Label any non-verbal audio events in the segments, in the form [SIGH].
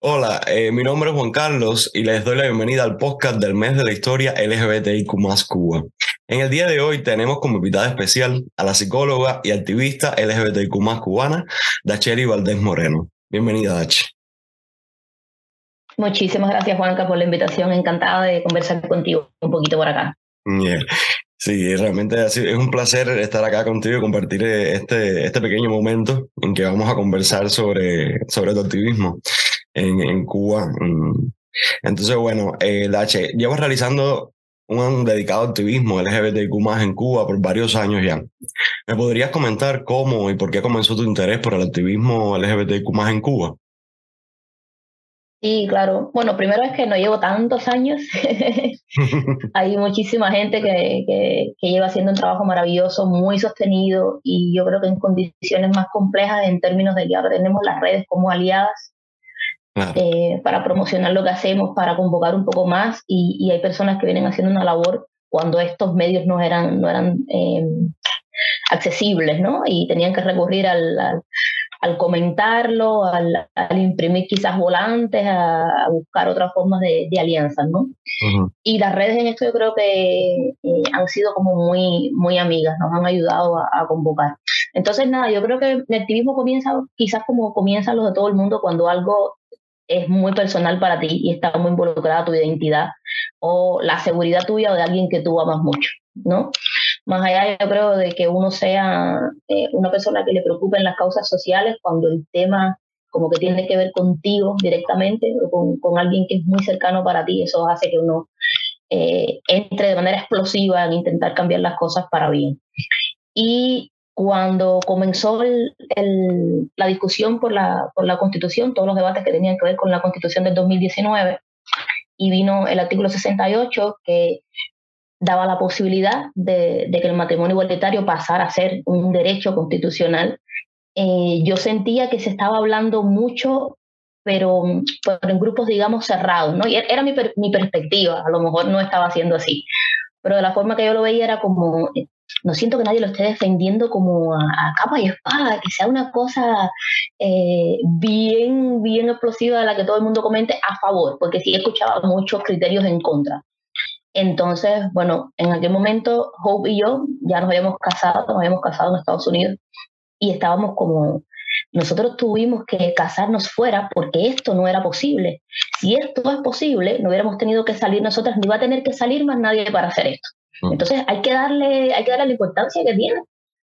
Hola, eh, mi nombre es Juan Carlos y les doy la bienvenida al podcast del mes de la historia LGBTIQ Cuba. En el día de hoy tenemos como invitada especial a la psicóloga y activista LGBTIQ cubana, Dacheri Valdés Moreno. Bienvenida, Dach. Muchísimas gracias, Juanca, por la invitación. Encantada de conversar contigo un poquito por acá. Sí, realmente es un placer estar acá contigo y compartir este, este pequeño momento en que vamos a conversar sobre, sobre tu activismo en, Cuba. Entonces, bueno, eh, Dache, llevas realizando un dedicado activismo LGBTQ en Cuba por varios años ya. ¿Me podrías comentar cómo y por qué comenzó tu interés por el activismo LGBTQ en Cuba? Sí, claro. Bueno, primero es que no llevo tantos años. [LAUGHS] Hay muchísima gente que, que, que, lleva haciendo un trabajo maravilloso, muy sostenido y yo creo que en condiciones más complejas en términos de que ahora tenemos las redes como aliadas eh, para promocionar lo que hacemos, para convocar un poco más y, hay personas que vienen haciendo una labor cuando estos medios no eran, no eran eh, accesibles, ¿no? Y tenían que recurrir al, al, comentarlo, al, imprimir quizás volantes, a, buscar otras formas de, de alianzas, ¿no? Y las redes en esto yo creo que eh, han sido como muy, muy amigas, nos han ayudado a, a, convocar. Entonces, nada, yo creo que el activismo comienza quizás como comienza los de todo el mundo cuando algo es muy personal para ti y está muy involucrada tu identidad o la seguridad tuya o de alguien que tú amas mucho, ¿no? Más allá yo creo de que uno sea eh, una persona que le preocupen las causas sociales cuando el tema como que tiene que ver contigo directamente o con, con alguien que es muy cercano para ti, eso hace que uno eh, entre de manera explosiva en intentar cambiar las cosas para bien. Y cuando comenzó la discusión por la, por la Constitución, todos los debates que tenían que ver con la Constitución del 2019, y vino el artículo 68 que daba la posibilidad de, que el matrimonio igualitario pasara a ser un derecho constitucional, eh, yo sentía que se estaba hablando mucho, pero, en grupos, digamos, cerrados, ¿no? Y era mi, mi perspectiva, a lo mejor no estaba siendo así, pero de la forma que yo lo veía era como no siento que nadie lo esté defendiendo como a, capa y espada, que sea una cosa eh, bien, bien explosiva de la que todo el mundo comente a favor, porque sí he escuchado muchos criterios en contra. Entonces, bueno, en aquel momento Hope y yo ya nos habíamos casado, nos habíamos casado en Estados Unidos y estábamos como, nosotros tuvimos que casarnos fuera porque esto no era posible. Si esto es posible, no hubiéramos tenido que salir nosotras, ni va a tener que salir más nadie para hacer esto. Entonces hay que darle, hay que darle la importancia que tiene,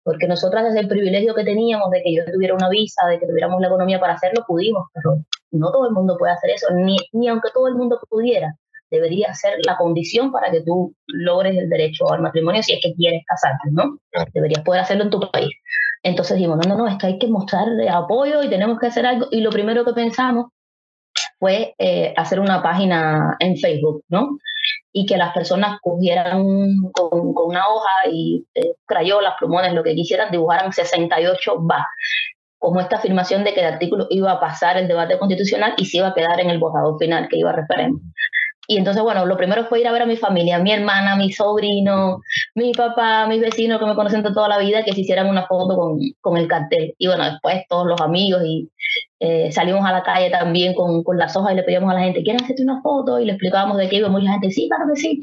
porque nosotras desde el privilegio que teníamos de que yo tuviera una visa, de que tuviéramos la economía para hacerlo, pudimos, pero no todo el mundo puede hacer eso, ni, ni aunque todo el mundo pudiera, debería ser la condición para que tú logres el derecho al matrimonio si es que quieres casarte, ¿no? Deberías poder hacerlo en tu país. Entonces dijimos, no, no, no, es que hay que mostrar apoyo y tenemos que hacer algo. Y lo primero que pensamos fue eh, hacer una página en Facebook, ¿no? Y que las personas cogieran con, una hoja y eh, crayolas, plumones, lo que quisieran, dibujaran 68 va, como esta afirmación de que el artículo iba a pasar el debate constitucional y se iba a quedar en el borrador final que iba a referéndum. Y entonces, bueno, lo primero fue ir a ver a mi familia, mi hermana, mi sobrino, mi papá, mis vecinos que me conocen de toda la vida, que se hicieran una foto con, con el cartel. Y bueno, después todos los amigos y eh, salimos a la calle también con, con, las hojas y le pedíamos a la gente, ¿quieren hacerte una foto? Y le explicábamos de qué iba mucha gente, sí, claro que sí.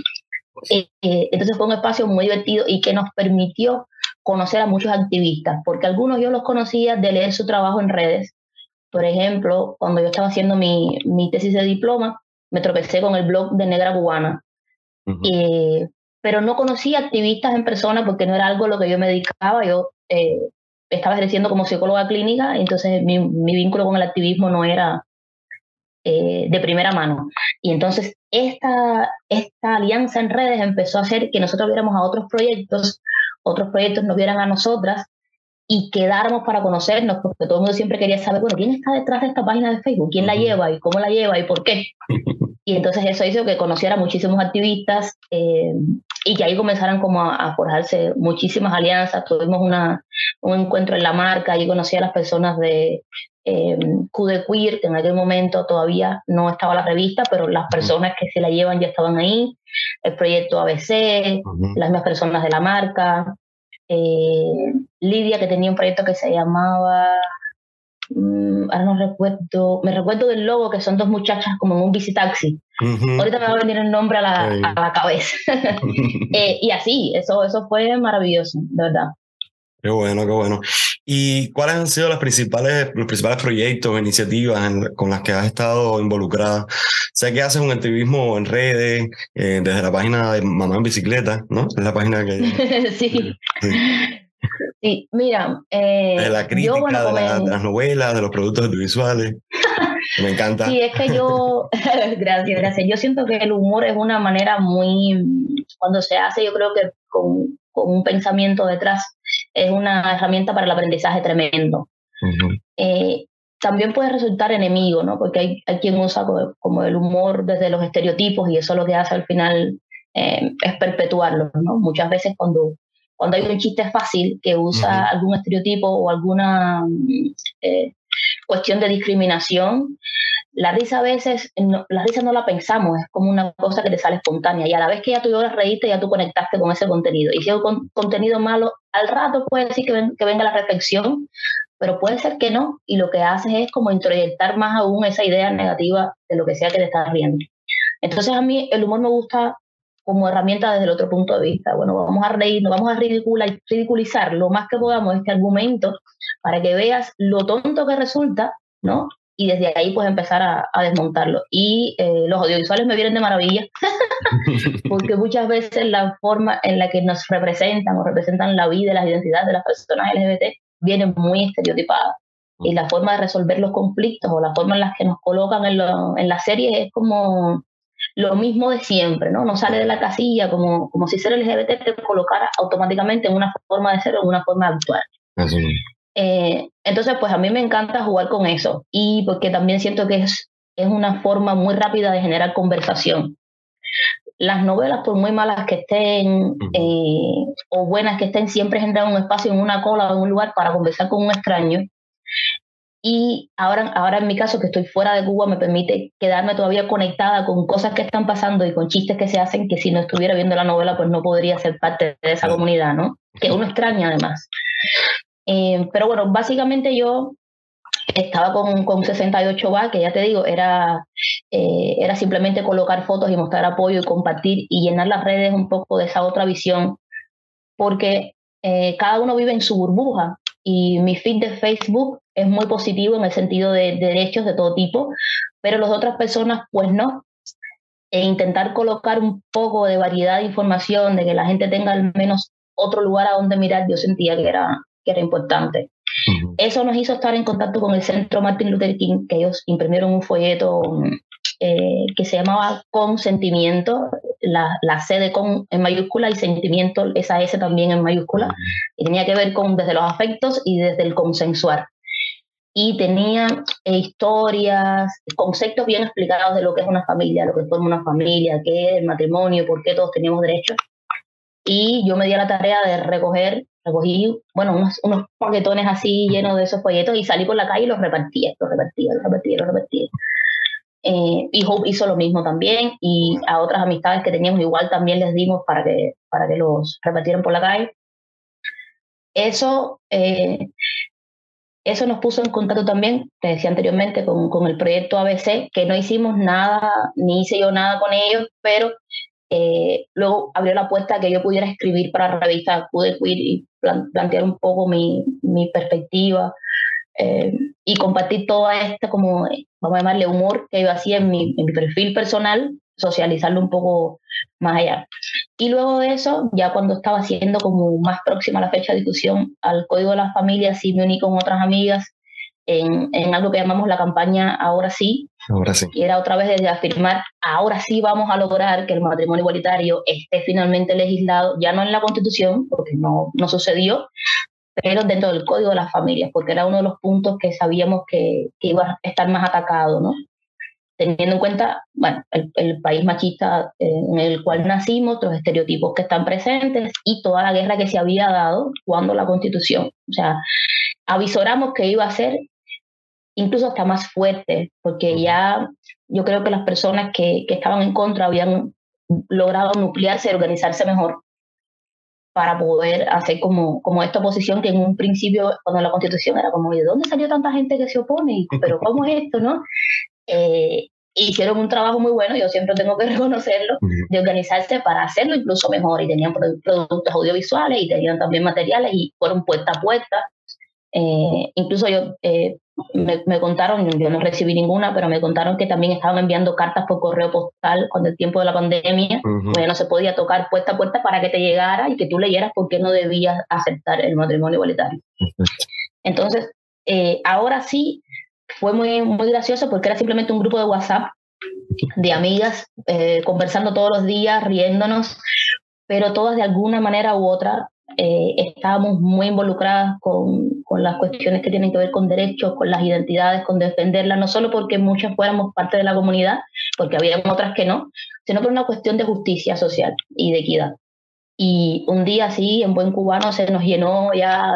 Eh, eh, entonces fue un espacio muy divertido y que nos permitió conocer a muchos activistas, porque algunos yo los conocía de leer su trabajo en redes. Por ejemplo, cuando yo estaba haciendo mi, mi tesis de diploma, me tropecé con el blog de Negra Cubana. Eh, pero no conocía activistas en persona porque no era algo a lo que yo me dedicaba. Yo eh, estaba ejerciendo como psicóloga clínica, entonces mi, mi vínculo con el activismo no era eh, de primera mano. Y entonces esta, esta alianza en redes empezó a hacer que nosotros viéramos a otros proyectos, otros proyectos nos vieran a nosotras y quedáramos para conocernos, porque todo el mundo siempre quería saber, bueno, ¿quién está detrás de esta página de Facebook? ¿Quién la lleva y cómo la lleva y por qué? [LAUGHS] Y entonces eso hizo que conociera muchísimos activistas eh, y que ahí comenzaran como a, forjarse muchísimas alianzas. Tuvimos una, un encuentro en la marca, y conocí a las personas de eh, Queer, que en aquel momento todavía no estaba la revista, pero las personas que se la llevan ya estaban ahí, el proyecto ABC, las mismas personas de la marca, eh, Lidia, que tenía un proyecto que se llamaba mm, ahora no recuerdo, me recuerdo del logo que son dos muchachas como en un visitaxi. Ahorita me va a venir el nombre a la, a la cabeza. [LAUGHS] [LAUGHS] Eh, y así, eso, eso fue maravilloso, de verdad. Qué bueno, qué bueno. ¿Y cuáles han sido las principales, los principales proyectos iniciativas con las que has estado involucrada? Sé que haces un activismo en redes, eh, desde la página de Mamá en Bicicleta, ¿no? Es la página que... [LAUGHS] sí. sí. mira... Eh, de la crítica de, las novelas, de los productos audiovisuales. Me encanta. Sí, es que yo... [LAUGHS] [LAUGHS] gracias, gracias. Yo siento que el humor es una manera muy... Cuando se hace, yo creo que con con un pensamiento detrás, es una herramienta para el aprendizaje tremendo. Eh, también puede resultar enemigo, ¿no? Porque hay, hay quien usa como, el humor desde los estereotipos y eso lo que hace al final eh, es perpetuarlo, ¿no? Muchas veces cuando, cuando hay un chiste fácil que usa algún estereotipo o alguna eh, cuestión de discriminación, la risa a veces, no, la risa no la pensamos, es como una cosa que te sale espontánea y a la vez que ya tú ibas reírte, ya tú conectaste con ese contenido. Y si es un contenido malo, al rato puede decir que, que venga la reflexión, pero puede ser que no, y lo que haces es como introyectar más aún esa idea negativa de lo que sea que te estás riendo. Entonces a mí el humor me gusta como herramienta desde el otro punto de vista. Bueno, vamos a reír, vamos a ridiculizar lo más que podamos este argumento para que veas lo tonto que resulta, ¿no? Y desde ahí pues empezar a, desmontarlo. Y eh, los audiovisuales me vienen de maravilla, [LAUGHS] porque [LAUGHS] muchas veces la forma en la que nos representan o representan la vida y las identidades de las personas LGBT viene muy estereotipada. Y la forma de resolver los conflictos o la forma en la que nos colocan en, en la serie es como lo mismo de siempre, ¿no? No sale de la casilla como, como si ser LGBT te colocara automáticamente en una forma de ser o en una forma de actuar. Eh, entonces, pues a mí me encanta jugar con eso y porque también siento que es, es una forma muy rápida de generar conversación. Las novelas, por muy malas que estén eh, o buenas que estén, siempre generan un espacio en una cola o en un lugar para conversar con un extraño. Y ahora, ahora en mi caso, que estoy fuera de Cuba, me permite quedarme todavía conectada con cosas que están pasando y con chistes que se hacen que si no estuviera viendo la novela, pues no podría ser parte de esa comunidad, ¿no? Que uno extraña además. Eh, pero bueno, básicamente yo estaba con, con 68 va, que ya te digo, era, eh, era simplemente colocar fotos y mostrar apoyo y compartir y llenar las redes un poco de esa otra visión, porque eh, cada uno vive en su burbuja y mi feed de Facebook es muy positivo en el sentido de, de derechos de todo tipo, pero las otras personas pues no. E intentar colocar un poco de variedad de información, de que la gente tenga al menos otro lugar a donde mirar, yo sentía que era, que era importante. Eso nos hizo estar en contacto con el Centro Martin Luther King, que ellos imprimieron un folleto eh, que se llamaba Consentimiento, la, la C de con en mayúscula y sentimiento, esa S también en mayúscula, y tenía que ver con desde los afectos y desde el consensuar. Y tenía eh, historias, conceptos bien explicados de lo que es una familia, lo que forma una familia, qué es el matrimonio, por qué todos teníamos derechos. Y yo me di a la tarea de recoger recogí, bueno, unos, unos paquetones así llenos de esos folletos y salí por la calle y los repartía, los repartía, los repartía, los repartía. Eh, y Hope hizo lo mismo también y a otras amistades que teníamos igual también les dimos para que, para que los repartieran por la calle. Eso, eh, eso nos puso en contacto también, te decía anteriormente, con, con el proyecto ABC, que no hicimos nada, ni hice yo nada con ellos, pero eh, luego abrió la puerta a que yo pudiera escribir para la revista Pude y plantear un poco mi, mi perspectiva eh, y compartir toda esta, como, vamos a llamarle humor que yo hacía en mi, en mi perfil personal, socializarlo un poco más allá. Y luego de eso, ya cuando estaba siendo como más próxima a la fecha de discusión al Código de las Familias, sí me uní con otras amigas en, en, algo que llamamos la campaña Ahora sí. Ahora sí. Y era otra vez desde afirmar, ahora sí vamos a lograr que el matrimonio igualitario esté finalmente legislado, ya no en la Constitución, porque no, no sucedió, pero dentro del Código de las Familias, porque era uno de los puntos que sabíamos que, que iba a estar más atacado, ¿no? Teniendo en cuenta, bueno, el, el, país machista en el cual nacimos, los estereotipos que están presentes y toda la guerra que se había dado cuando la Constitución. O sea, avisoramos que iba a ser incluso hasta más fuerte, porque ya yo creo que las personas que, que estaban en contra habían logrado nuclearse y organizarse mejor. para poder hacer como, como esta oposición que en un principio, cuando la constitución era como, ¿de dónde salió tanta gente que se opone? ¿Pero [LAUGHS] cómo es esto, no? Eh, hicieron un trabajo muy bueno, yo siempre tengo que [LAUGHS] reconocerlo, de organizarse para hacerlo incluso mejor. Y tenían productos audiovisuales y tenían también materiales y fueron puerta a puerta. Eh, incluso yo eh, me, contaron, yo no recibí ninguna, pero me contaron que también estaban enviando cartas por correo postal cuando el tiempo de la pandemia, pues no se podía tocar puerta a puerta para que te llegara y que tú leyeras por qué no debías aceptar el matrimonio igualitario. Entonces, eh, ahora sí, fue muy, muy gracioso porque era simplemente un grupo de WhatsApp de amigas eh, conversando todos los días, riéndonos, pero todas de alguna manera u otra eh, estábamos muy involucradas con, con, las cuestiones que tienen que ver con derechos, con las identidades, con defenderlas, no solo porque muchas fuéramos parte de la comunidad, porque había otras que no, sino por una cuestión de justicia social y de equidad. Y un día así, en buen cubano, se nos llenó ya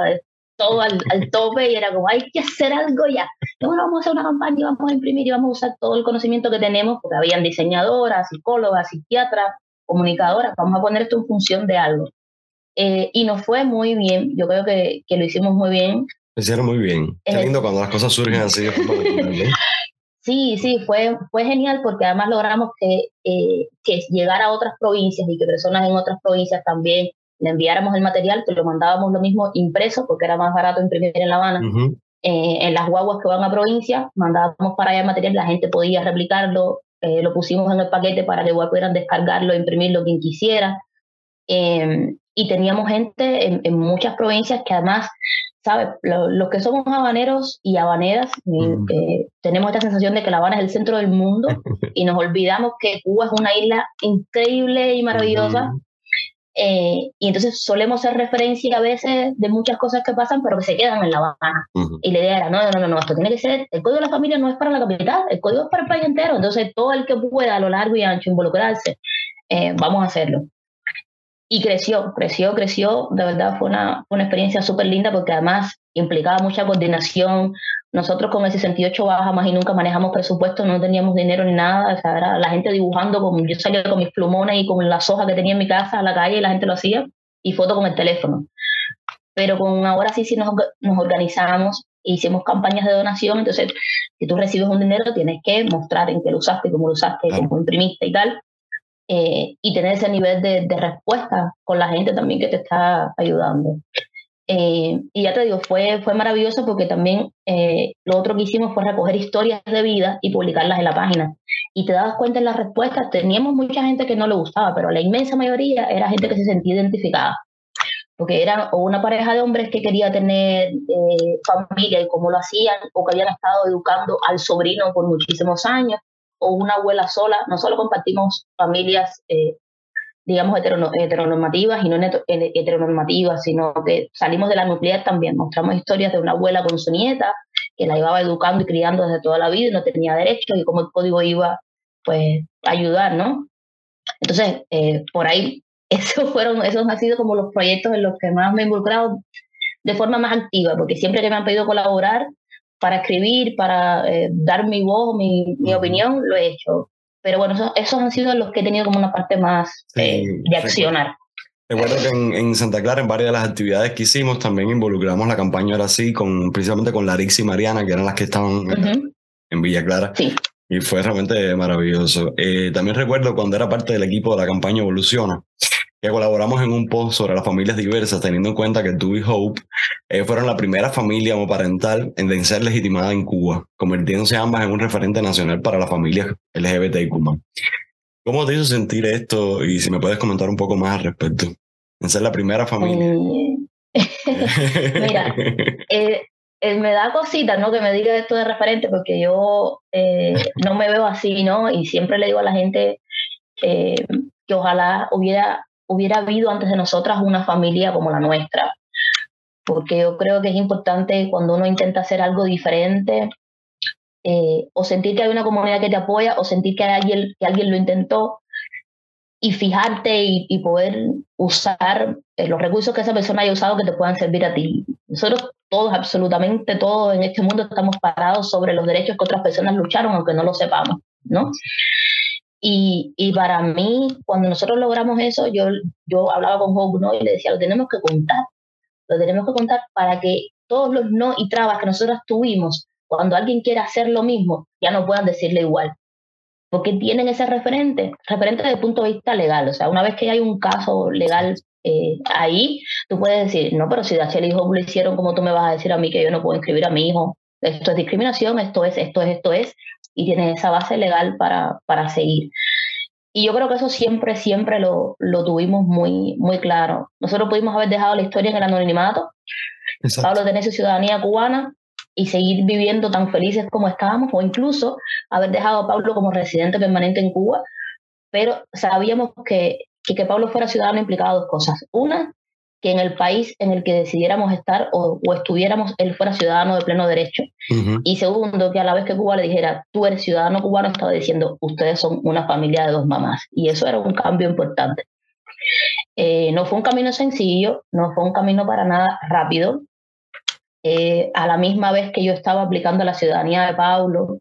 todo al, tope y era como, hay que hacer algo ya. Bueno, vamos a hacer una campaña, vamos a imprimir y vamos a usar todo el conocimiento que tenemos, porque habían diseñadoras, psicólogas, psiquiatras, comunicadoras, vamos a poner esto en función de algo. Eh, y nos fue muy bien, yo creo que, que lo hicimos muy bien. Lo hicieron muy bien. Qué lindo cuando las cosas surgen así. [LAUGHS] sí, sí, fue, fue genial porque además logramos que, eh, que llegara a otras provincias y que personas en otras provincias también le enviáramos el material, que lo mandábamos lo mismo impreso, porque era más barato imprimir en La Habana. Eh, en las guaguas que van a provincia, mandábamos para allá el material, la gente podía replicarlo, eh, lo pusimos en el paquete para que igual pudieran descargarlo, imprimirlo quien quisiera. Em, y teníamos gente en, muchas provincias que además, ¿sabes? Los que somos habaneros y habaneras, eh, tenemos esta sensación de que La Habana es el centro del mundo [LAUGHS] y nos olvidamos que Cuba es una isla increíble y maravillosa eh, y entonces solemos hacer referencia a veces de muchas cosas que pasan, pero que se quedan en La Habana. Y la idea era, no, no, no, no, esto tiene que ser, el código de la familia no es para la capital, el código es para el país entero. Entonces todo el que pueda a lo largo y ancho involucrarse, eh, vamos a hacerlo. Y creció, creció, creció. De verdad fue una, una experiencia súper linda porque además implicaba mucha coordinación, nosotros con el 68 baja más y nunca manejamos presupuesto, no teníamos dinero ni nada, o sea, era la gente dibujando, con, yo salía con mis plumones y con las hojas que tenía en mi casa a la calle y la gente lo hacía, y foto con el teléfono. Pero con ahora sí, sí nos, nos organizamos, hicimos campañas de donación, entonces si tú recibes un dinero tienes que mostrar en qué lo usaste, cómo lo usaste, cómo imprimiste y tal, eh, y tener ese nivel de, de respuesta con la gente también que te está ayudando. Eh, y ya te digo, fue, fue maravilloso porque también eh, lo otro que hicimos fue recoger historias de vida y publicarlas en la página. Y te dabas cuenta en las respuestas, teníamos mucha gente que no le gustaba, pero la inmensa mayoría era gente que se sentía identificada. Porque era o una pareja de hombres que quería tener eh, familia y cómo lo hacían, o que habían estado educando al sobrino por muchísimos años, o una abuela sola. No solo compartimos familias digamos, heteronormativas y no heteronormativas, sino que salimos de la nuclear también. Mostramos historias de una abuela con su nieta, que la llevaba educando y criando desde toda la vida y no tenía derechos, y cómo el código iba, pues, a ayudar, ¿no? Entonces, eh, por ahí, [LAUGHS] esos, fueron, esos han sido como los proyectos en los que más me he involucrado de forma más activa, porque siempre que me han pedido colaborar para escribir, para eh, dar mi voz, mi, mi opinión, lo he hecho pero bueno, esos, han sido los que he tenido como una parte más eh, de accionar. Recuerdo que en, Santa Clara, en varias de las actividades que hicimos, también involucramos la campaña ahora sí, con, precisamente con Larix y Mariana, que eran las que estaban en Villa Clara. Sí. Y fue realmente maravilloso. Eh, también recuerdo cuando era parte del equipo de la campaña Evoluciona, que colaboramos en un post sobre las familias diversas, teniendo en cuenta que tú y Hope eh, fueron la primera familia homoparental en ser legitimada en Cuba, convirtiéndose ambas en un referente nacional para las familias LGBTIQ. ¿Cómo te hizo sentir esto? Y si me puedes comentar un poco más al respecto. En ser la primera familia. [LAUGHS] Mira, eh, eh, me da cosita, ¿no? Que me diga esto de referente, porque yo no me veo así, ¿no? Y siempre le digo a la gente que ojalá hubiera hubiera habido antes de nosotras una familia como la nuestra. Porque yo creo que es importante cuando uno intenta hacer algo diferente, eh, o sentir que hay una comunidad que te apoya, o sentir que, alguien, que alguien lo intentó, y fijarte y, poder usar eh, los recursos que esa persona haya usado que te puedan servir a ti. Nosotros todos, absolutamente todos en este mundo estamos parados sobre los derechos que otras personas lucharon, aunque no lo sepamos, ¿no? Y, para mí, cuando nosotros logramos eso, yo, yo hablaba con Hope ¿no? y le decía, lo tenemos que contar, lo tenemos que contar para que todos los no y trabas que nosotros tuvimos, cuando alguien quiera hacer lo mismo, ya no puedan decirle igual. Porque tienen ese referente, referente desde el punto de vista legal. O sea, una vez que hay un caso legal eh, ahí, tú puedes decir, no, pero si Dachel y Hope lo hicieron, ¿cómo tú me vas a decir a mí que yo no puedo inscribir a mi hijo? Esto es discriminación, esto es, esto es, esto es y tienes esa base legal para, para seguir. Y yo creo que eso siempre, siempre lo, lo tuvimos muy, muy claro. Nosotros pudimos haber dejado la historia en el anonimato, Pablo tener su ciudadanía cubana y seguir viviendo tan felices como estábamos, o incluso haber dejado a Pablo como residente permanente en Cuba, pero sabíamos que, que que Pablo fuera ciudadano implicaba dos cosas. Una, que en el país en el que decidiéramos estar o, estuviéramos, él fuera ciudadano de pleno derecho. Y segundo, que a la vez que Cuba le dijera, tú eres ciudadano cubano, estaba diciendo, ustedes son una familia de dos mamás. Y eso era un cambio importante. Eh, no fue un camino sencillo, no fue un camino para nada rápido. Eh, a la misma vez que yo estaba aplicando la ciudadanía de Paulo,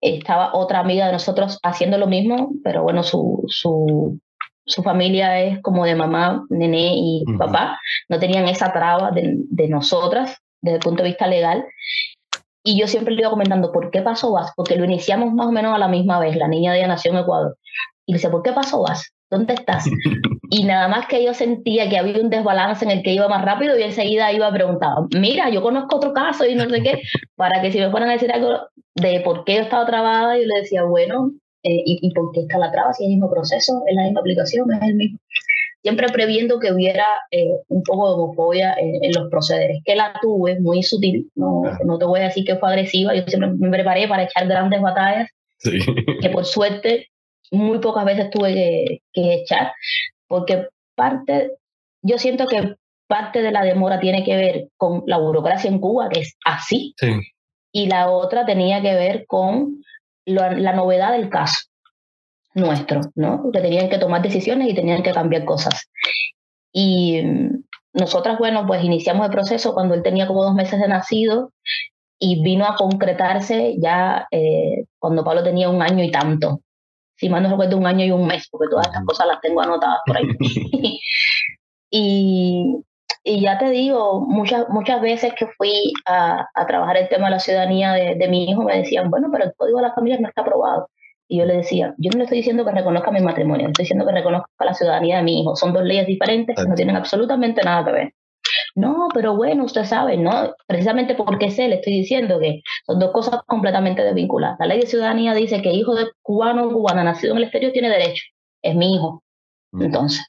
estaba otra amiga de nosotros haciendo lo mismo, pero bueno, su, su su familia es como de mamá, nené y papá, no tenían esa traba de, nosotras desde el punto de vista legal. Y yo siempre le iba comentando, ¿por qué pasó VAS? Porque lo iniciamos más o menos a la misma vez, la niña de Nación Ecuador. Y le dice, ¿por qué pasó VAS? ¿Dónde estás? [LAUGHS] y nada más que yo sentía que había un desbalance en el que iba más rápido y enseguida iba a preguntar, mira, yo conozco otro caso y no sé qué, para que si me fueran a decir algo de por qué yo estaba trabada, yo le decía, bueno, eh, y, y, por qué está la traba, si es el mismo proceso, es la misma aplicación, es el mismo. Siempre previendo que hubiera eh, un poco de homofobia en, los procederes, que la tuve muy sutil, no, no te voy a decir que fue agresiva, yo siempre me preparé para echar grandes batallas, [LAUGHS] que por suerte muy pocas veces tuve que, que echar, porque parte, yo siento que parte de la demora tiene que ver con la burocracia en Cuba, que es así, y la otra tenía que ver con la, novedad del caso nuestro, ¿no? Que tenían que tomar decisiones y tenían que cambiar cosas. Y nosotras, bueno, pues iniciamos el proceso cuando él tenía como dos meses de nacido y vino a concretarse ya eh, cuando Pablo tenía un año y tanto. Si mal no recuerdo, un año y un mes, porque todas estas cosas las tengo anotadas por ahí. [LAUGHS] [LAUGHS] y, y ya te digo, muchas, muchas veces que fui a, a trabajar el tema de la ciudadanía de, de, mi hijo, me decían, bueno, pero el código de las familias no está aprobado. Y yo le decía, yo no le estoy diciendo que reconozca mi matrimonio, le estoy diciendo que reconozca la ciudadanía de mi hijo. Son dos leyes diferentes que no tienen absolutamente nada que ver. No, pero bueno, usted sabe, ¿no? Precisamente porque sé, le estoy diciendo que son dos cosas completamente desvinculadas. La ley de ciudadanía dice que hijo de cubano o cubana nacido en el exterior tiene derecho. Es mi hijo. Mm. Entonces.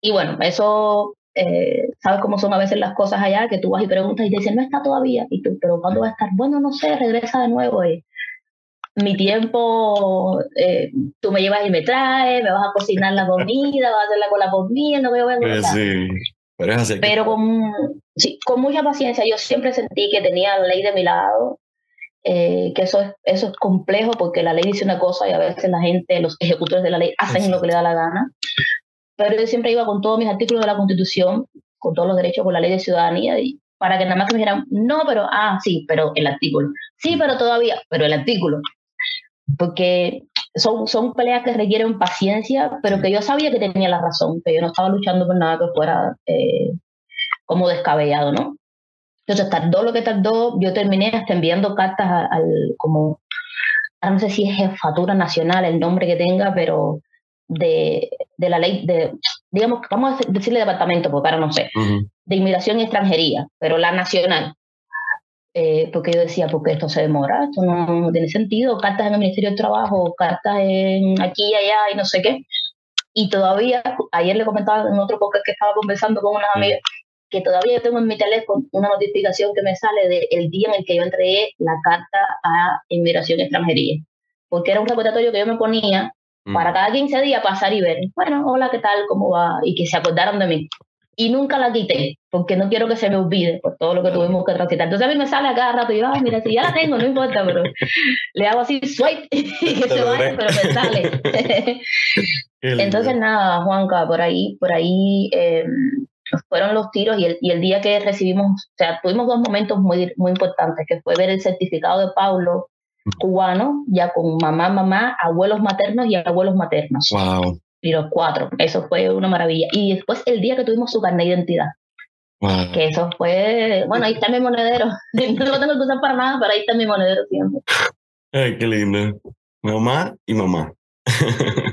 Y bueno, eso eh, sabes cómo son a veces las cosas allá, que tú vas y preguntas y te dicen, no está todavía, y tú, pero ¿cuándo va a estar? Bueno, no sé, regresa de nuevo. Y mi tiempo, eh, tú me llevas y me traes, me vas a cocinar la comida, vas a hacer la cola por mí, no veo a sí, pero, es pero con, sí, con mucha paciencia, yo siempre sentí que tenía la ley de mi lado, eh, que eso es, eso es complejo porque la ley dice una cosa y a veces la gente, los ejecutores de la ley hacen lo que le da la gana pero yo siempre iba con todos mis artículos de la Constitución, con todos los derechos, con la ley de ciudadanía, y para que nada más me dijeran, no, pero, ah, sí, pero el artículo. Sí, pero todavía, pero el artículo. Porque son, son peleas que requieren paciencia, pero que yo sabía que tenía la razón, que yo no estaba luchando por nada que fuera eh, como descabellado, ¿no? Entonces tardó lo que tardó, yo terminé hasta enviando cartas al, como, no sé si es jefatura nacional el nombre que tenga, pero de, de, la ley de, digamos, vamos a decirle departamento, porque ahora no sé, de inmigración y extranjería, pero la nacional. Eh, porque yo decía, porque esto se demora, esto no, tiene sentido, cartas en el Ministerio de Trabajo, cartas en aquí y allá y no sé qué. Y todavía, ayer le comentaba en otro podcast que estaba conversando con una amiga, que todavía yo tengo en mi teléfono una notificación que me sale del día en el que yo entregué la carta a inmigración y extranjería. Porque era un recordatorio que yo me ponía para mm. cada 15 días pasar y ver, bueno, hola, ¿qué tal? ¿Cómo va? Y que se acordaron de mí. Y nunca la quité, porque no quiero que se me olvide por todo lo que tuvimos que transitar. Entonces a mí me sale a cada rato y yo, ah, mira, si ya la tengo, no importa, pero [LAUGHS] le hago así, swipe, [LAUGHS] y que se vaya, pero me sale. [LAUGHS] Entonces nada, Juanca, por ahí, por ahí eh, fueron los tiros y el, y el día que recibimos, o sea, tuvimos dos momentos muy, muy importantes, que fue ver el certificado de Pablo cubano, ya con mamá, mamá, abuelos maternos y abuelos maternos. Wow. Y los cuatro. Eso fue una maravilla. Y después el día que tuvimos su carnet de identidad. Wow. Que eso fue, bueno, ahí está mi monedero. [LAUGHS] No lo tengo que usar para nada, pero ahí está mi monedero siempre. Ay, qué lindo. Mamá y mamá.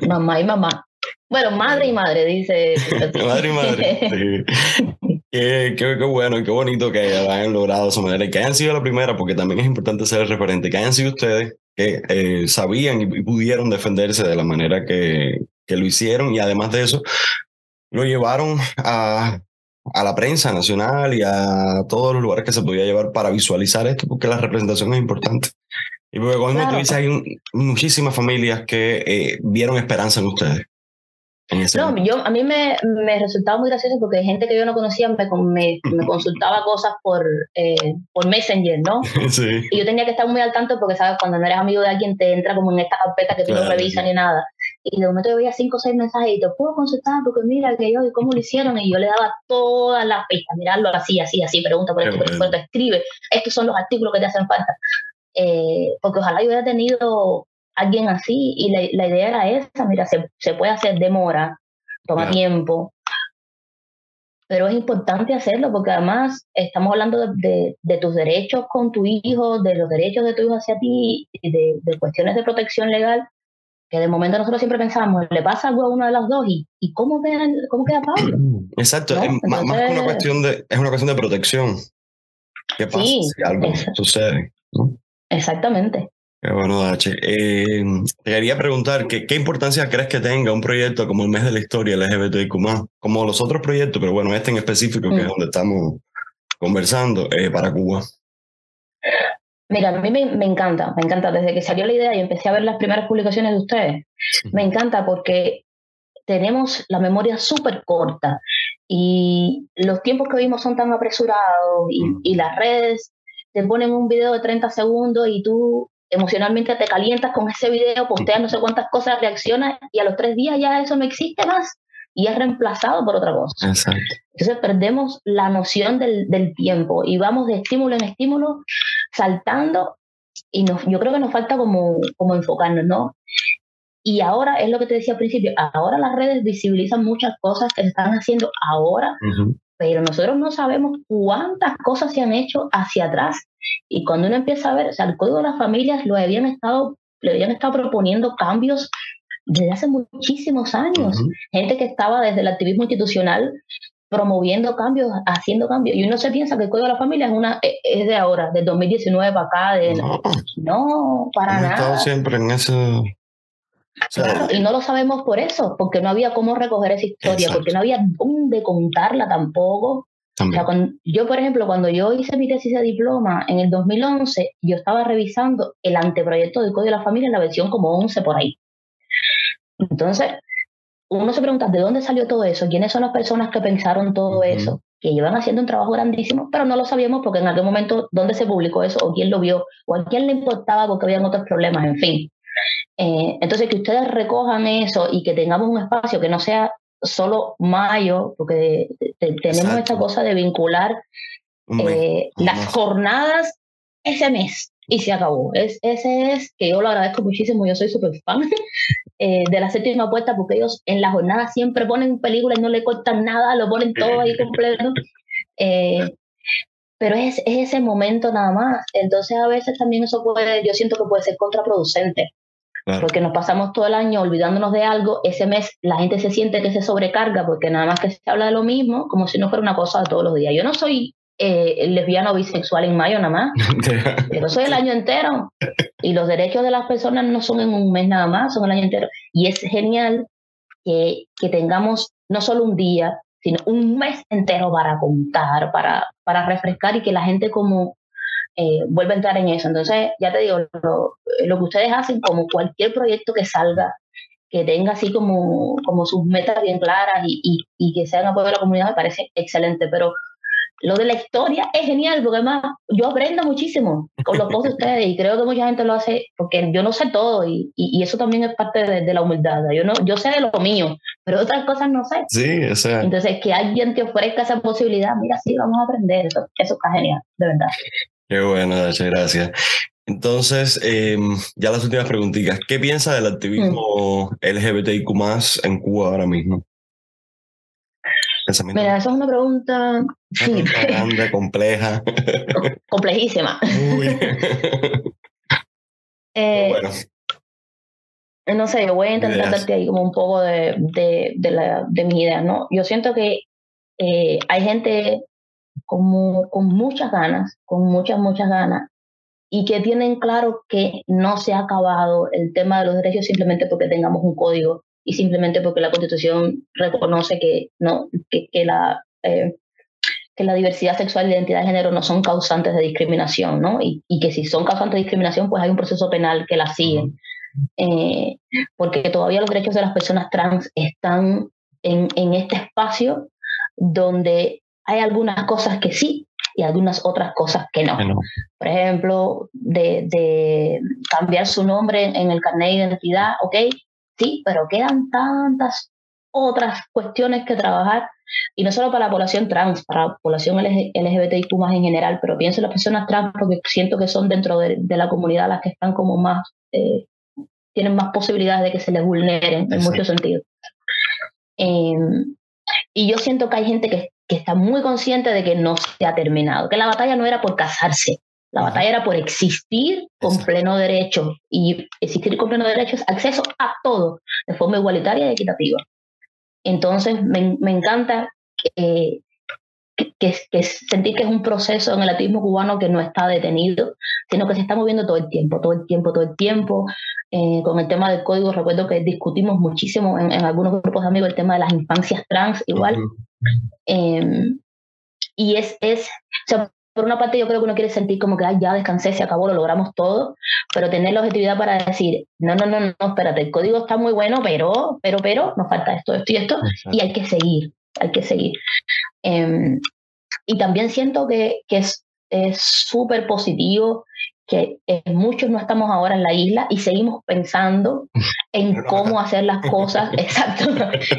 mamá y mamá. Bueno, madre y madre, dice. [LAUGHS] madre y madre. [LAUGHS] Sí. Qué, qué, qué, bueno y qué bonito que hayan logrado de esa manera y que hayan sido la primera, porque también es importante ser el referente, que hayan sido ustedes que eh, sabían y, pudieron defenderse de la manera que, que lo hicieron y además de eso, lo llevaron a, a la prensa nacional y a todos los lugares que se podía llevar para visualizar esto, porque la representación es importante. Y porque como claro. tú dices, hay un, muchísimas familias que eh, vieron esperanza en ustedes. No, yo, a mí me, me, resultaba muy gracioso porque gente que yo no conocía me, me, me [LAUGHS] consultaba cosas por, eh, por Messenger, ¿no? [LAUGHS] Sí. Y yo tenía que estar muy al tanto porque, ¿sabes? Cuando no eres amigo de alguien te entra como en esta carpeta que tú no revisas sí. ni nada. Y de momento yo veía cinco o seis mensajes y te puedo consultar porque mira que yo y cómo lo hicieron y yo le daba todas las pistas, mirarlo así, así, así, pregunta por esto, por esto, escribe, estos son los artículos que te hacen falta. Eh, porque ojalá yo hubiera tenido alguien así y la, la idea era esa, mira, se, se puede hacer demora, toma yeah. tiempo, pero es importante hacerlo porque además estamos hablando de, de, de, tus derechos con tu hijo, de los derechos de tu hijo hacia ti, de, de, cuestiones de protección legal, que de momento nosotros siempre pensamos, le pasa algo a uno de los dos y, y cómo, queda, cómo queda Pablo. [CLEARS THROAT] Exacto, ¿no? es Entonces, más que una cuestión de, es una cuestión de protección. ¿Qué pasa sí, si algo sucede? ¿no? Exactamente. Qué bueno, Dache. Eh, te quería preguntar, ¿qué, ¿qué, importancia crees que tenga un proyecto como el Mes de la Historia LGBTIQ+, como los otros proyectos, pero bueno, este en específico, mm. que es donde estamos conversando, eh, para Cuba? Mira, a mí me, me, encanta, me encanta. Desde que salió la idea y empecé a ver las primeras publicaciones de ustedes, sí. me encanta porque tenemos la memoria súper corta y los tiempos que vimos son tan apresurados y, mm. y las redes te ponen un video de 30 segundos y tú emocionalmente te calientas con ese video, posteas no sé cuántas cosas, reaccionas y a los tres días ya eso no existe más y es reemplazado por otra cosa. Exacto. Entonces perdemos la noción del, del, tiempo y vamos de estímulo en estímulo saltando y nos, yo creo que nos falta como, como enfocarnos, ¿no? Y ahora es lo que te decía al principio, ahora las redes visibilizan muchas cosas que se están haciendo ahora, uh -huh. Pero nosotros no sabemos cuántas cosas se han hecho hacia atrás y cuando uno empieza a ver, o sea, el Código de las Familias lo habían estado, le habían estado proponiendo cambios desde hace muchísimos años. Uh -huh. Gente que estaba desde el activismo institucional promoviendo cambios, haciendo cambios. Y uno se piensa que el Código de la Familia es, una, es de ahora, del 2019 para acá. De, no, no, para nada. estado siempre en ese... Claro, y no lo sabemos por eso, porque no había cómo recoger esa historia, exacto. porque no había dónde contarla tampoco. O sea, cuando, yo, por ejemplo, cuando yo hice mi tesis de diploma en el 2011, yo estaba revisando el anteproyecto del Código de la Familia en la versión como 11 por ahí. Entonces, uno se pregunta, ¿de dónde salió todo eso? ¿Quiénes son las personas que pensaron todo uh -huh. eso? Que llevan haciendo un trabajo grandísimo, pero no lo sabíamos porque en algún momento, ¿dónde se publicó eso? ¿O quién lo vio? ¿O a quién le importaba porque habían otros problemas? En fin. Eh, entonces, que ustedes recojan eso y que tengamos un espacio que no sea solo mayo, porque tenemos Exacto. esta cosa de vincular eh, las jornadas ese mes y se acabó. Es, ese es que yo lo agradezco muchísimo, yo soy súper fan [LAUGHS] eh, de la séptima apuesta porque ellos en la jornada siempre ponen películas y no le cortan nada, lo ponen todo ahí completo. [LAUGHS] Eh, pero es, es, ese momento nada más. Entonces a veces también eso puede, yo siento que puede ser contraproducente. Claro. Porque nos pasamos todo el año olvidándonos de algo, ese mes la gente se siente que se sobrecarga porque nada más que se habla de lo mismo, como si no fuera una cosa de todos los días. Yo no soy eh, lesbiana o bisexual en mayo nada más, [LAUGHS] yo soy el año entero. Y los derechos de las personas no son en un mes nada más, son el año entero. Y es genial que, que tengamos no solo un día, sino un mes entero para contar, para, para refrescar y que la gente como eh, vuelve a entrar en eso. Entonces, ya te digo, lo, lo, que ustedes hacen, como cualquier proyecto que salga, que tenga así como, como sus metas bien claras y, y, y que sean apoyo de la comunidad, me parece excelente. Pero lo de la historia es genial, porque además yo aprendo muchísimo con los posts de ustedes y creo que mucha gente lo hace porque yo no sé todo y, y, y eso también es parte de, de, la humildad. Yo, no, yo sé de lo mío, pero otras cosas no sé. Sí, o sea. Entonces, que alguien te ofrezca esa posibilidad, mira, sí, vamos a aprender, eso, eso está genial, de verdad. Qué bueno, muchas gracias. Entonces, em, ya las últimas preguntitas. ¿Qué piensa del activismo mm. LGBTIQ en Cuba ahora mismo? Mira, esa es una pregunta, [LAUGHS] grande, compleja. Complejísima. [LAUGHS] Eh, bueno. No sé, yo voy a intentar darte ahí como un poco de, de, de, la, de mi idea, ¿no? Yo siento que eh, hay gente con, con muchas ganas, con muchas, muchas ganas, y que tienen claro que no se ha acabado el tema de los derechos simplemente porque tengamos un código y simplemente porque la Constitución reconoce que, no, que, que la, eh, que la diversidad sexual y la identidad de género no son causantes de discriminación, ¿no? Y, y, que si son causantes de discriminación, pues hay un proceso penal que la sigue. Eh, porque todavía los derechos de las personas trans están en, en este espacio donde hay algunas cosas que sí y algunas otras cosas que no. Por ejemplo, de, de, cambiar su nombre en el carnet de identidad, ok, sí, pero quedan tantas otras cuestiones que trabajar, y no solo para la población trans, para la población LGBTIQ más en general, pero pienso en las personas trans porque siento que son dentro de, la comunidad las que están como más, eh, tienen más posibilidades de que se les vulneren en muchos sentidos. Em, y yo siento que hay gente que, que está muy consciente de que no se ha terminado, que la batalla no era por casarse, la batalla era por existir con pleno derecho y existir con pleno derecho es acceso a todo de forma igualitaria y equitativa. Entonces, me, me encanta que, que, que, sentir que es un proceso en el activismo cubano que no está detenido, sino que se está moviendo todo el tiempo, todo el tiempo, todo el tiempo. Eh, con el tema del código, recuerdo que discutimos muchísimo en, en, algunos grupos de amigos el tema de las infancias trans, igual. eh, y es, es o sea, por una parte yo creo que uno quiere sentir como que ya descansé, se acabó, lo logramos todo, pero tener la objetividad para decir, no, no, no, no, espérate, el código está muy bueno, pero, pero, pero, nos falta esto, esto y esto, y hay que seguir, hay que seguir. Eh, y también siento que, que es súper positivo que eh, muchos no estamos ahora en la isla y seguimos pensando [LAUGHS] en cómo hacer las cosas. [LAUGHS] exacto,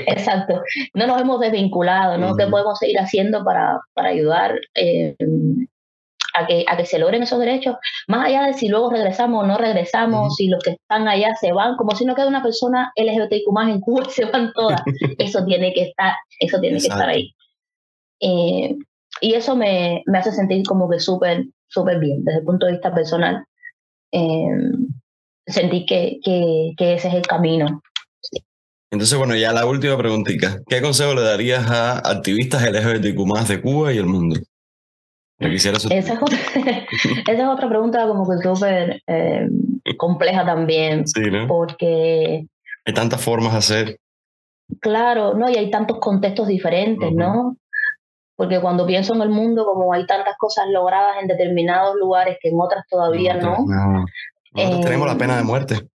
exacto. No nos hemos desvinculado, ¿no? ¿Qué podemos seguir haciendo para, para ayudar eh, a, que, a que se logren esos derechos? Más allá de si luego regresamos o no regresamos, si los que están allá se van, como si no queda una persona LGBTIQ más en Cuba [LAUGHS] se van todas. [LAUGHS] Eso tiene que estar, eso tiene que estar ahí. Eh, y eso me, me hace sentir como que súper súper bien desde el punto de vista personal. Eh, sentí que, que, que, ese es el camino. Entonces, bueno, ya la última preguntita. ¿Qué consejo le darías a activistas LGBTQ más de Cuba y el mundo? Esa es, otra, [LAUGHS] esa es otra pregunta como que súper eh, compleja también. Sí, ¿no? Porque... Hay tantas formas de hacer. Claro, ¿no? Y hay tantos contextos diferentes, uh -huh. ¿no? porque cuando pienso en el mundo, como hay tantas cosas logradas en determinados lugares que en otras todavía no. no. Nosotros eh, tenemos la pena de muerte.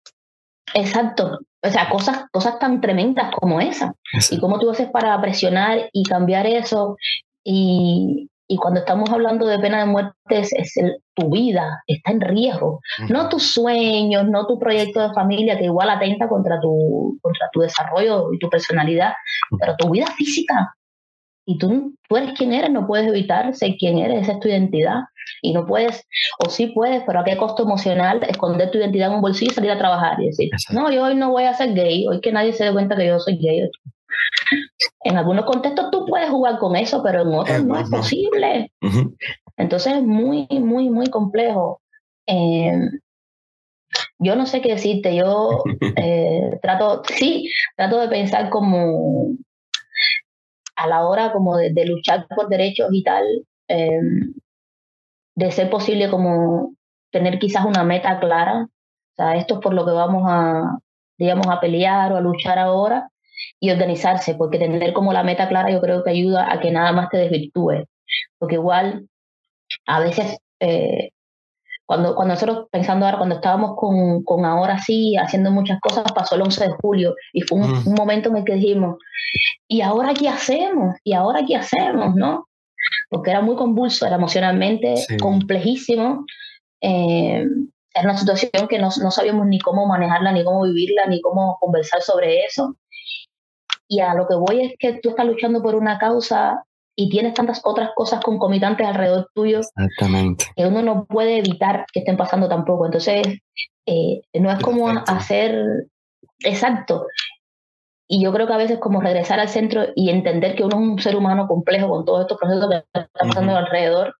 Exacto. O sea, cosas, cosas tan tremendas como esa. Exacto. Y cómo tú haces para presionar y cambiar eso. Y, y cuando estamos hablando de pena de muerte, es, es el, tu vida está en riesgo. Uh -huh. No tus sueños, no tu proyecto de familia, que igual atenta contra tu, contra tu desarrollo y tu personalidad, uh -huh. pero tu vida física y tú, tú eres quien eres, no puedes evitar ser quien eres, esa es tu identidad. Y no puedes, o sí puedes, pero a qué costo emocional, esconder tu identidad en un bolsillo y salir a trabajar y decir, Exacto. no, yo hoy no voy a ser gay, hoy que nadie se dé cuenta que yo soy gay. En algunos contextos tú puedes jugar con eso, pero en otros no, no es posible. Uh -huh. Entonces es muy, muy, muy complejo. Eh, yo no sé qué decirte, yo [LAUGHS] eh, trato, sí, trato de pensar como a la hora como de, de luchar por derechos y tal, eh, de ser posible como tener quizás una meta clara, o sea, esto es por lo que vamos a, digamos, a pelear o a luchar ahora y organizarse, porque tener como la meta clara yo creo que ayuda a que nada más te desvirtúe, porque igual a veces eh, cuando, cuando nosotros pensando ahora, cuando estábamos con, con ahora sí, haciendo muchas cosas, pasó el 11 de julio y fue un, mm. un, momento en el que dijimos, ¿y ahora qué hacemos? ¿Y ahora qué hacemos? ¿No? Porque era muy convulso, era emocionalmente sí. complejísimo. Eh, era una situación que no, no sabíamos ni cómo manejarla, ni cómo vivirla, ni cómo conversar sobre eso. Y a lo que voy es que tú estás luchando por una causa y tienes tantas otras cosas concomitantes alrededor tuyo Exactamente. que uno no puede evitar que estén pasando tampoco. Entonces, eh, no es como hacer exacto. Y yo creo que a veces como regresar al centro y entender que uno es un ser humano complejo con todos estos procesos que están pasando alrededor,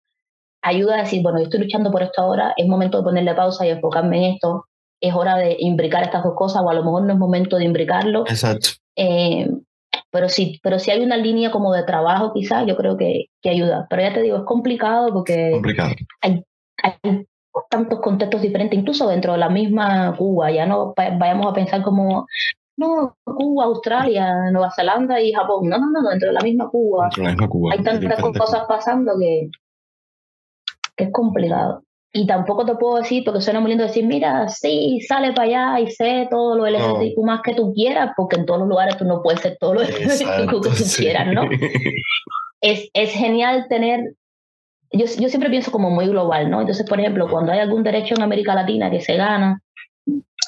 ayuda a decir, bueno, yo estoy luchando por esto ahora, es momento de ponerle pausa y enfocarme en esto, es hora de imbricar estas dos cosas, o a lo mejor no es momento de imbricarlo. Exacto. Eh, pero sí, pero si hay una línea como de trabajo quizás, yo creo que, que, ayuda. Pero ya te digo, es complicado porque complicado. Hay, hay tantos contextos diferentes, incluso dentro de la misma Cuba, ya no vayamos a pensar como, no, Cuba, Australia, Nueva Zelanda y Japón. No, no, no, dentro de la misma Cuba. La misma Cuba hay tantas cosas pasando que, que es complicado. Y tampoco te puedo decir, porque suena muy lindo decir, mira, sí, sale para allá y sé todo lo LGBTQ más que tú quieras, porque en todos los lugares tú no puedes ser todo lo LGBTQ que tú quieras, ¿no? [LAUGHS] es, es genial tener, yo, yo siempre pienso como muy global, ¿no? Entonces, por ejemplo, cuando hay algún derecho en América Latina que se gana,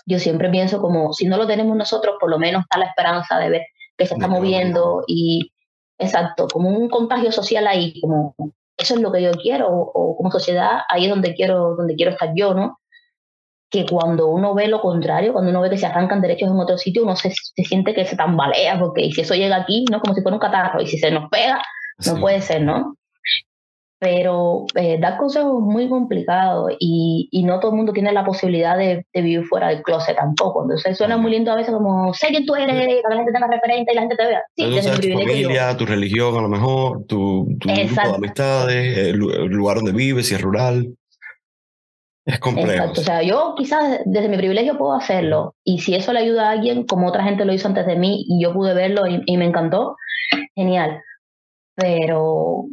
yo siempre pienso como, si no lo tenemos nosotros, por lo menos está la esperanza de ver que se está moviendo y, exacto, como un contagio social ahí, como eso es lo que yo quiero, o, como sociedad, ahí es donde quiero, donde quiero estar yo, ¿no? Que cuando uno ve lo contrario, cuando uno ve que se arrancan derechos en otro sitio, uno se, se siente que se tambalea, porque si eso llega aquí, ¿no? Como si fuera un catarro, y si se nos pega, no puede ser, ¿no? Pero eh, dar consejos es muy complicado y, y, no todo el mundo tiene la posibilidad de, de, vivir fuera del closet tampoco. Entonces suena muy lindo a veces como, sé quién tú eres, que la gente tenga referente y la gente te vea. Sí, tu familia, tu religión a lo mejor, tu, tu grupo de amistades, el, lugar donde vives, si es rural. Es complejo. Exacto. O sea, yo quizás desde mi privilegio puedo hacerlo. Y si eso le ayuda a alguien, como otra gente lo hizo antes de mí y yo pude verlo y, y me encantó, genial. Pero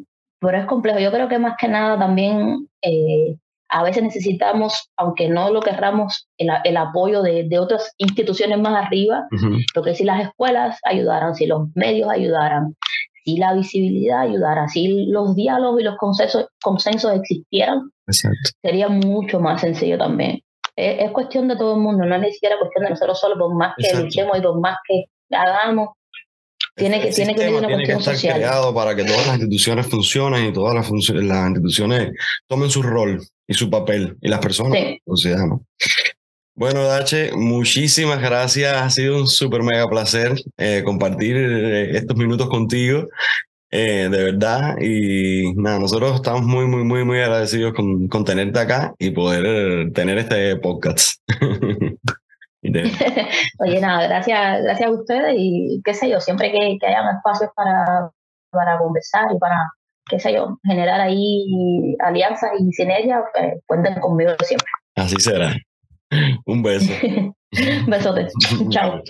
pero es complejo. Yo creo que más que nada también eh, a veces necesitamos, aunque no lo querramos, el, el apoyo de, de, otras instituciones más arriba, porque si las escuelas ayudaran, si los medios ayudaran, si la visibilidad ayudara, si los diálogos y los consensos, consensos existieran, sería mucho más sencillo también. Es, es, cuestión de todo el mundo, no es ni siquiera cuestión de nosotros solo, por más que luchemos y por más que hagamos, tiene que, tiene que una tiene que estar creado para que todas las instituciones funcionen y todas las, las instituciones tomen su rol y su papel y las personas o sea, ¿no? Bueno, Dache, muchísimas gracias. Ha sido un súper mega placer eh, compartir eh, estos minutos contigo, eh, de verdad. Y nada, nosotros estamos muy, muy, muy, muy agradecidos con, con tenerte acá y poder tener este podcast. [LAUGHS] [LAUGHS] Oye, nada, gracias, gracias a ustedes y qué sé yo, siempre que, que hayan espacios para, para conversar y para, qué sé yo, generar ahí alianzas y sinergias, pues, cuenten conmigo siempre. Así será. Un beso. [LAUGHS] Besotes. [LAUGHS] Chao.